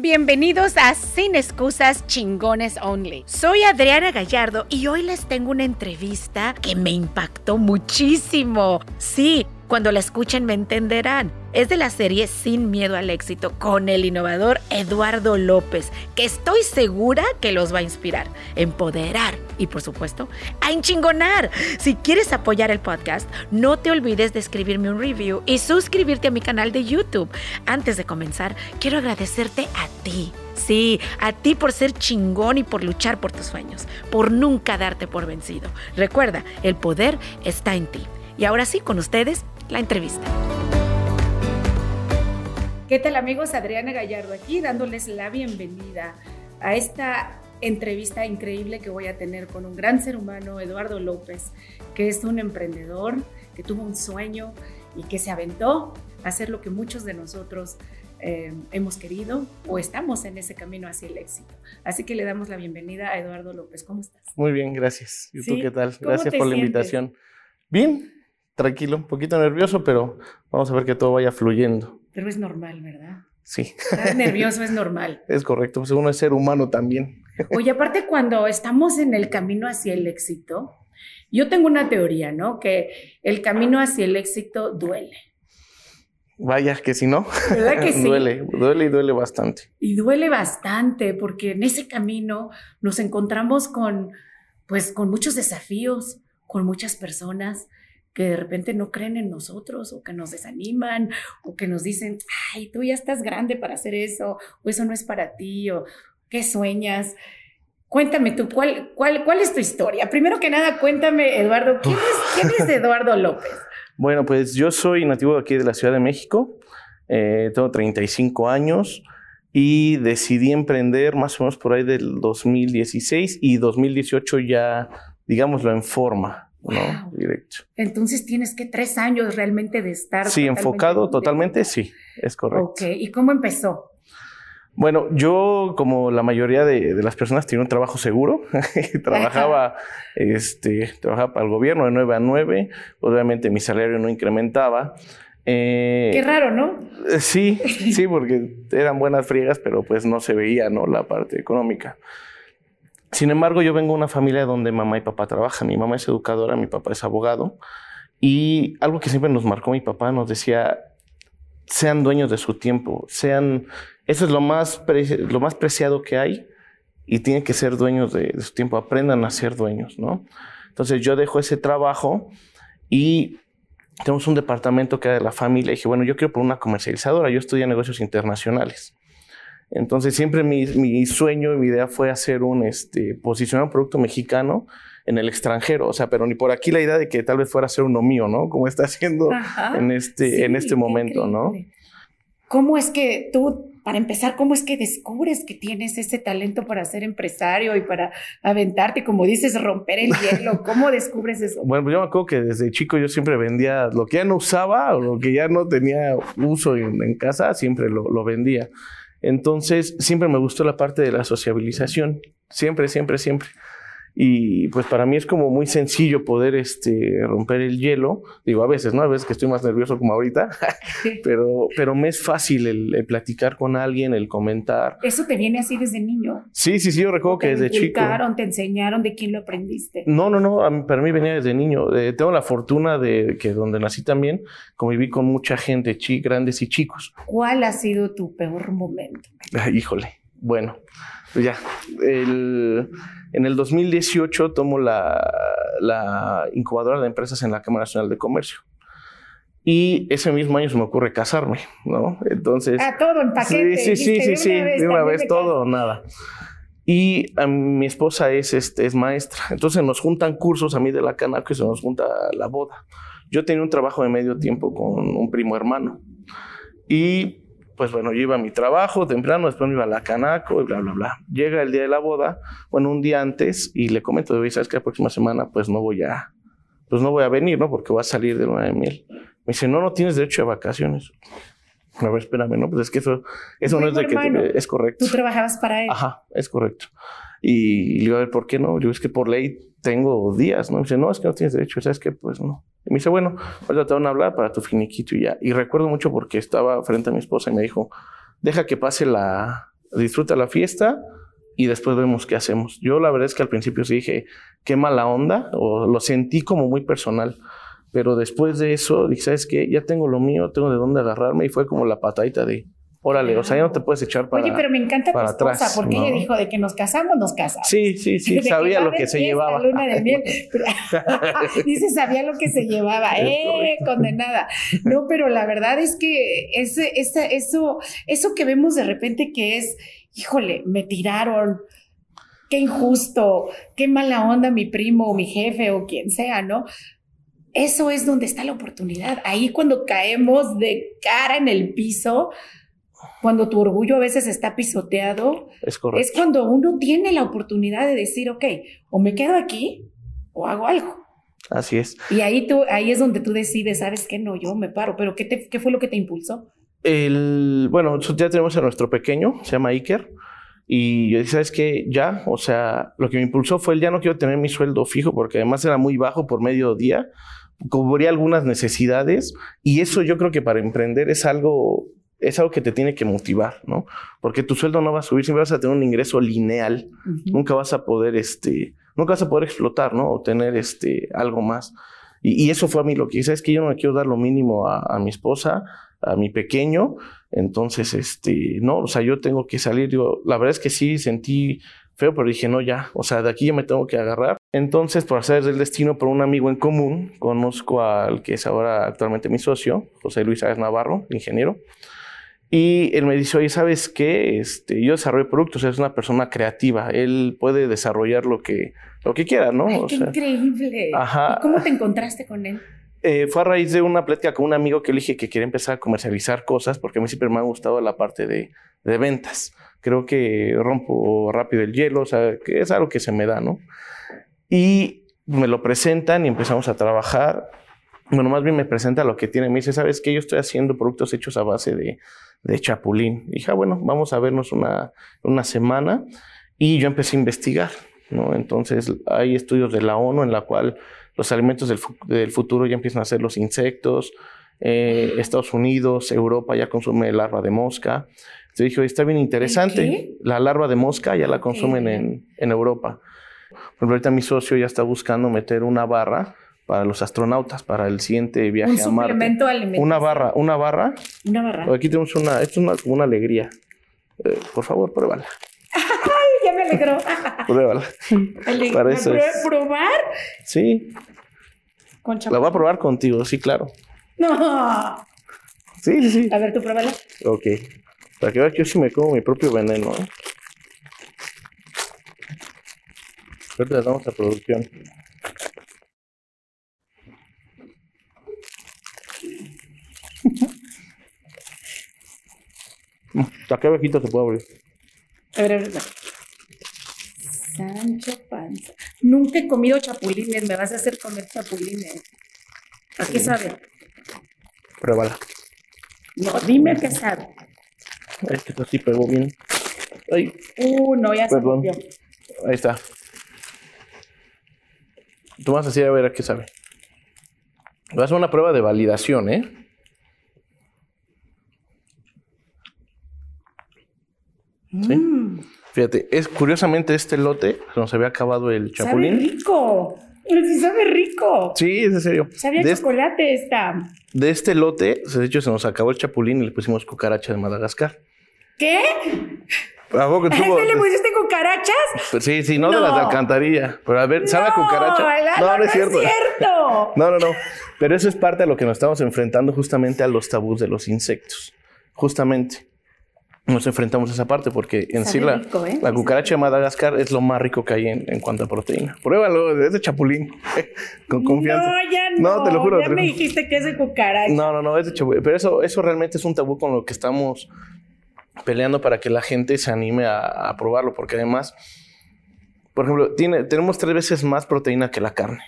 Bienvenidos a Sin Excusas Chingones Only. Soy Adriana Gallardo y hoy les tengo una entrevista que me impactó muchísimo. Sí, cuando la escuchen me entenderán. Es de la serie Sin Miedo al Éxito con el innovador Eduardo López, que estoy segura que los va a inspirar, empoderar y por supuesto a enchingonar. Si quieres apoyar el podcast, no te olvides de escribirme un review y suscribirte a mi canal de YouTube. Antes de comenzar, quiero agradecerte a ti. Sí, a ti por ser chingón y por luchar por tus sueños, por nunca darte por vencido. Recuerda, el poder está en ti. Y ahora sí, con ustedes, la entrevista. ¿Qué tal amigos? Adriana Gallardo aquí dándoles la bienvenida a esta entrevista increíble que voy a tener con un gran ser humano, Eduardo López, que es un emprendedor, que tuvo un sueño y que se aventó a hacer lo que muchos de nosotros eh, hemos querido o estamos en ese camino hacia el éxito. Así que le damos la bienvenida a Eduardo López. ¿Cómo estás? Muy bien, gracias. ¿Y tú qué tal? Gracias por la invitación. Bien, tranquilo, un poquito nervioso, pero vamos a ver que todo vaya fluyendo. Pero es normal, ¿verdad? Sí. Estar nervioso es normal. Es correcto, pues uno es ser humano también. Oye, aparte cuando estamos en el camino hacia el éxito, yo tengo una teoría, ¿no? Que el camino hacia el éxito duele. Vaya, que si no, ¿verdad que sí? duele, duele y duele bastante. Y duele bastante porque en ese camino nos encontramos con, pues, con muchos desafíos, con muchas personas, que de repente no creen en nosotros o que nos desaniman o que nos dicen, ay, tú ya estás grande para hacer eso o eso no es para ti o qué sueñas. Cuéntame tú, ¿cuál, cuál, cuál es tu historia? Primero que nada, cuéntame, Eduardo, ¿quién es, ¿quién es Eduardo López? Bueno, pues yo soy nativo de aquí de la Ciudad de México, eh, tengo 35 años y decidí emprender más o menos por ahí del 2016 y 2018 ya, digámoslo, en forma. ¿No? Directo. Entonces tienes que tres años realmente de estar. Sí, enfocado totalmente, sí, es correcto. Ok, ¿y cómo empezó? Bueno, yo, como la mayoría de, de las personas, tenía un trabajo seguro. trabajaba, este, trabajaba para el gobierno de 9 a 9. Obviamente mi salario no incrementaba. Eh, Qué raro, ¿no? Sí, sí, porque eran buenas friegas, pero pues no se veía, ¿no? La parte económica. Sin embargo, yo vengo de una familia donde mamá y papá trabajan. Mi mamá es educadora, mi papá es abogado. Y algo que siempre nos marcó mi papá nos decía, sean dueños de su tiempo, sean, eso es lo más, lo más preciado que hay y tienen que ser dueños de, su tiempo, aprendan a ser dueños, ¿no? Entonces yo dejo ese trabajo y tenemos un departamento que era de la familia y dije, bueno, yo quiero por una comercializadora, yo estudié negocios internacionales. Entonces siempre mi, mi, sueño y mi idea fue hacer un, este, posicionar un producto mexicano en el extranjero, o sea, pero ni por aquí la idea de que tal vez fuera a ser uno mío, ¿no? Como está haciendo Ajá, en este, sí, en este momento, ¿no? ¿Cómo es que tú, para empezar, cómo es que descubres que tienes ese talento para ser empresario y para aventarte, como dices, romper el hielo? ¿Cómo descubres eso? Bueno, pues yo me acuerdo que desde chico yo siempre vendía lo que ya no usaba o lo que ya no tenía uso en, en casa, siempre lo, lo vendía. Entonces, siempre me gustó la parte de la sociabilización, siempre, siempre, siempre. Y pues para mí es como muy sencillo poder este, romper el hielo. Digo, a veces, ¿no? A veces que estoy más nervioso como ahorita, pero, pero me es fácil el, el, platicar con alguien, el comentar. ¿Eso te viene así desde niño? Sí, sí, sí, yo recuerdo que desde chico. ¿Te te enseñaron de quién lo aprendiste? No, no, no, mí, para mí venía desde niño. Eh, tengo la fortuna de que donde nací también conviví con mucha gente, chi, grandes y chicos. ¿Cuál ha sido tu peor momento? Ay, híjole, bueno, pues ya, el, en el 2018 tomo la, la, incubadora de empresas en la Cámara Nacional de Comercio. Y ese mismo año se me ocurre casarme, ¿no? Entonces... Ah, todo en paquete. Sí, sí, sí, sí, sí, de una vez todo o nada. Y a mi esposa es, este, es maestra. Entonces nos juntan cursos a mí de la Canaco y se nos junta la boda. Yo tenía un trabajo de medio tiempo con un primo hermano. Y pues bueno, yo iba a mi trabajo temprano, después me iba a la Canaco y bla, bla, bla. Llega el día de la boda, bueno, un día antes, y le comento, ¿sabes que La próxima semana, pues no voy a, pues no voy a venir, ¿no? Porque voy a salir de luna de miel. Me dice, no, no tienes derecho a vacaciones. A ver, espérame, ¿no? Pues es que eso, eso no es de hermano, que te, es correcto. Tú trabajabas para él. Ajá, es correcto. Y le digo, a ver, ¿por qué no? Yo digo, es que por ley tengo días, ¿no? Me dice, no, es que no tienes derecho, ¿sabes qué? Pues no. Y me dice, bueno, ahorita te van a hablar para tu finiquito y ya. Y recuerdo mucho porque estaba frente a mi esposa y me dijo, deja que pase la, disfruta la fiesta y después vemos qué hacemos. Yo la verdad es que al principio sí dije, qué mala onda, o lo sentí como muy personal. Pero después de eso, dije, ¿sabes qué? Ya tengo lo mío, tengo de dónde agarrarme y fue como la patadita de, órale, o sea, ya no te puedes echar para Oye, pero me encanta tu esposa, atrás, porque ¿no? ella dijo de que nos casamos, nos casamos. Sí, sí, sí, que sabía a lo que se llevaba. Luna de miel. Dice, sabía lo que se llevaba. ¡Eh! Condenada. No, pero la verdad es que ese, esa- eso, eso que vemos de repente que es, híjole, me tiraron. Qué injusto, qué mala onda mi primo o mi jefe o quien sea, ¿no? Eso es donde está la oportunidad. Ahí cuando caemos de cara en el piso, cuando tu orgullo a veces está pisoteado, Es es cuando uno tiene la oportunidad de decir, ok, o me quedo aquí o hago algo. Así es. Y ahí, tú, ahí es donde tú decides, ¿sabes qué? No, yo me paro. Pero ¿qué, te- qué fue lo que te impulsó? El, bueno, ya tenemos a nuestro pequeño, se llama Iker. Y yo dije, ¿sabes qué? Ya, o sea, lo que me impulsó fue el ya no quiero tener mi sueldo fijo porque además era muy bajo por medio día. Cubría algunas necesidades y eso yo creo que para emprender es algo, es algo que te tiene que motivar, ¿no? Porque tu sueldo no va a subir, siempre vas a tener un ingreso lineal. Ujú. nunca vas a poder, este, nunca vas a poder explotar, ¿no? O tener, este, algo más. Y, y eso fue a mí lo que hice, es que yo no le quiero dar lo mínimo a, a mi esposa, a mi pequeño, entonces, este, no, o sea, yo tengo que salir, yo, la verdad es que sí sentí feo, pero dije, no, ya, o sea, de aquí ya me tengo que agarrar. Entonces, por hacer el destino por un amigo en común, conozco al que es ahora actualmente mi socio, José Luis Sáez Navarro, ingeniero, y él me dice, oye, ¿sabes qué? Este, yo desarrollo productos, es una persona creativa, él puede desarrollar lo que, lo que quiera, ¿no? Ay, O qué sea, increíble. Ajá. ¿Y cómo te encontraste con él? eh, fue a raíz de una plática con un amigo que le dije que quería empezar a comercializar cosas, porque a mí siempre me ha gustado la parte de, de ventas. Creo que rompo rápido el hielo, o sea, que es algo que se me da, ¿no? Y me lo presentan y empezamos a trabajar. Bueno, más bien me presenta lo que tiene. Me dice, ¿sabes qué? Yo estoy haciendo productos hechos a base de, de chapulín. Y dije, ah, bueno, vamos a vernos una, una semana. Y yo empecé a investigar, ¿no? Entonces, hay estudios de la ONU en la cual los alimentos del, del futuro ya empiezan a ser los insectos. Eh, Estados Unidos, Europa ya consume larva de mosca. Entonces dije, "Oye, está bien interesante. La larva de mosca ya la consumen en, en Europa. Por ejemplo, ahorita mi socio ya está buscando meter una barra para los astronautas, para el siguiente viaje Un a Marte. suplemento alimenticio. Una barra, una barra. Una barra. Aquí tenemos una, esto es una, como una alegría. Eh, por favor, pruébala. Ay, ya me alegró. Pruébala. Ale- Para eso ¿Pro- es. ¿Probar? Sí, Con la voy a probar contigo, sí, claro. No. A Sí, sí, sí. ver, tú pruébala. Ok. Para que veas que yo sí me como mi propio veneno, ¿eh? Ahorita damos a producción. ¿A qué abejito se puede abrir? A ver, a ver. Sancho Panza. Nunca he comido chapulines. Me vas a hacer comer chapulines. ¿A qué sabe? Pruébala. No, dime a qué sabe. Este esto sí pegó bien. Ay, Uh, no, ya se rompió. ahí está. Tú vas a decir a ver a qué sabe. Vas a hacer una prueba de validación, ¿eh? Sí. Mm, Fíjate, es curiosamente este lote se nos había acabado el sabe chapulín. rico. Sí, sabe rico. Sí, es en serio. Sabía De, chocolate esta. de este lote, de hecho, se nos acabó el chapulín y le pusimos cucaracha de Madagascar. ¿Qué? ¿A poco ¿A tuvo? este le pusiste cucarachas? Pues sí, sí, no, de las de No. alcantarilla. Pero a ver, ¿sabe a cucaracha? la- no, no es cierto. cierto. No, no, no. Pero eso es parte de lo que nos estamos enfrentando justamente a los tabús de los insectos. Justamente. Nos enfrentamos a esa parte porque en sí la, rico, ¿eh? la cucaracha de Madagascar es lo más rico que hay en, en cuanto a proteína. Pruébalo, es de chapulín. Con confianza. No, ya no. No, te lo juro, Ya me dijiste que es de cucaracha. No, no, no, es de chapulín. Pero eso, eso realmente es un tabú con lo que estamos peleando para que la gente se anime a, a probarlo. Porque además, por ejemplo, tiene, tenemos tres veces más proteína que la carne.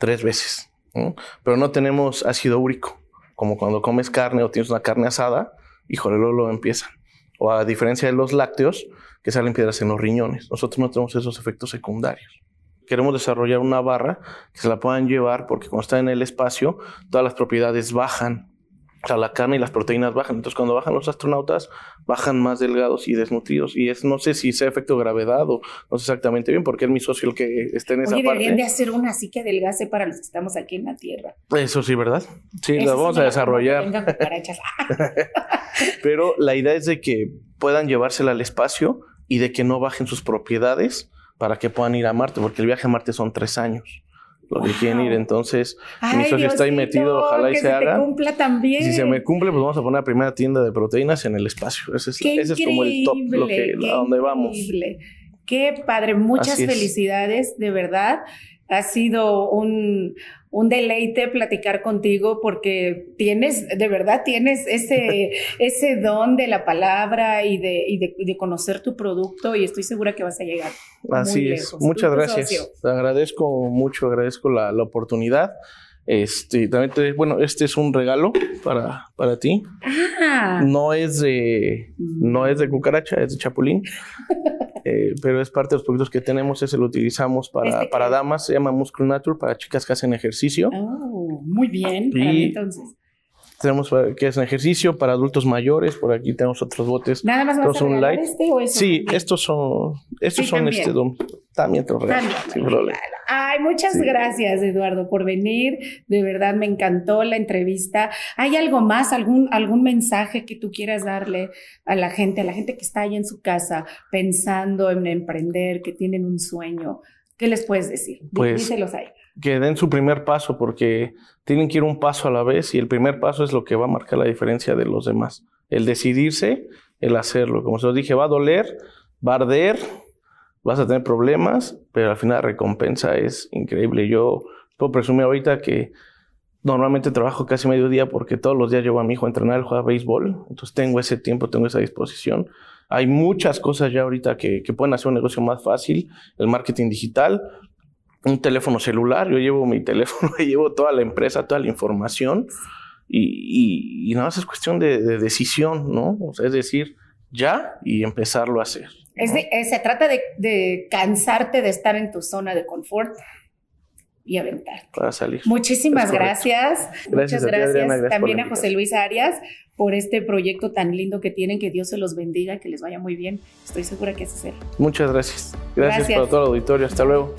Tres veces. ¿no? Pero no tenemos ácido úrico. Como cuando comes carne o tienes una carne asada, luego lo empiezan. O a diferencia de los lácteos, que salen piedras en los riñones. Nosotros no tenemos esos efectos secundarios. Queremos desarrollar una barra que se la puedan llevar porque cuando está en el espacio, todas las propiedades bajan. O sea, la carne y las proteínas bajan. Entonces, cuando bajan los astronautas, bajan más delgados y desnutridos. Y es, no sé si sea efecto gravedad o no sé exactamente bien, porque es mi socio el que está en esa Oye, parte. deberían de hacer una así que adelgace para los que estamos aquí en la Tierra. Eso sí, ¿verdad? Sí, Esa la vamos a desarrollar. vengan Pero la idea es de que puedan llevársela al espacio y de que no bajen sus propiedades para que puedan ir a Marte, porque el viaje a Marte son tres años. Lo que Wow. quieren ir, entonces mi socio está ahí metido, ojalá y que se haga. cumpla también. Si se me cumple, pues vamos a poner la primera tienda de proteínas en el espacio. Ese es, ese es como el top, lo que, a donde vamos. increíble. Qué padre, muchas felicidades, de verdad. Ha sido un, un deleite platicar contigo porque tienes, de verdad, tienes ese, ese don de la palabra y de, y, de, de conocer tu producto y estoy segura que vas a llegar. Así muy es. lejos. Muchas Tú, tu gracias. Te agradezco mucho, agradezco la, la oportunidad. Este, también te- bueno, este es un regalo para, para ti. Ah, No es de, no es de cucaracha, es de chapulín. Eh, pero es parte de los productos que tenemos, ese lo utilizamos para, ¿Este para damas, se llama Muscle Nature, para chicas que hacen ejercicio. oh, muy bien. para mí, entonces. Tenemos para que hacen ejercicio, para adultos mayores, por aquí tenemos otros botes. Nada más vas a un light. este o eso Sí, estos son, estos Sí, son también. este, también te los regalo, También, sin problema. Ay, muchas Sí. gracias, Eduardo, por venir. De verdad me encantó la entrevista. ¿Hay algo más, algún, algún mensaje que tú quieras darle a la gente, a la gente que está ahí en su casa pensando en emprender, que tienen un sueño? ¿Qué les puedes decir? Pues, Díselos ahí. que den su primer paso porque tienen que ir un paso a la vez y el primer paso es lo que va a marcar la diferencia de los demás. El decidirse, el hacerlo. Como se los dije, va a doler, va a arder, vas a tener problemas, pero al final la recompensa es increíble. Yo puedo presumir ahorita que normalmente trabajo casi medio día porque todos los días llevo a mi hijo a entrenar, juega béisbol, entonces tengo ese tiempo, tengo esa disposición. Hay muchas cosas ya ahorita que, que pueden hacer un negocio más fácil, el marketing digital, un teléfono celular, yo llevo mi teléfono llevo toda la empresa, toda la información y, y, y nada más es cuestión de, de decisión, ¿no? O sea, es decir, ya y empezarlo a hacer. Es eh, se trata de, de cansarte de estar en tu zona de confort y aventar. Para salir. Muchísimas gracias. Gracias Muchas a ti, gracias. Adriana, gracias por También a José Luis Arias por este proyecto tan lindo que tienen. Que Dios se los bendiga, que les vaya muy bien. Estoy segura que así será. Muchas gracias. Gracias, Gracias. para todo el auditorio. Hasta luego.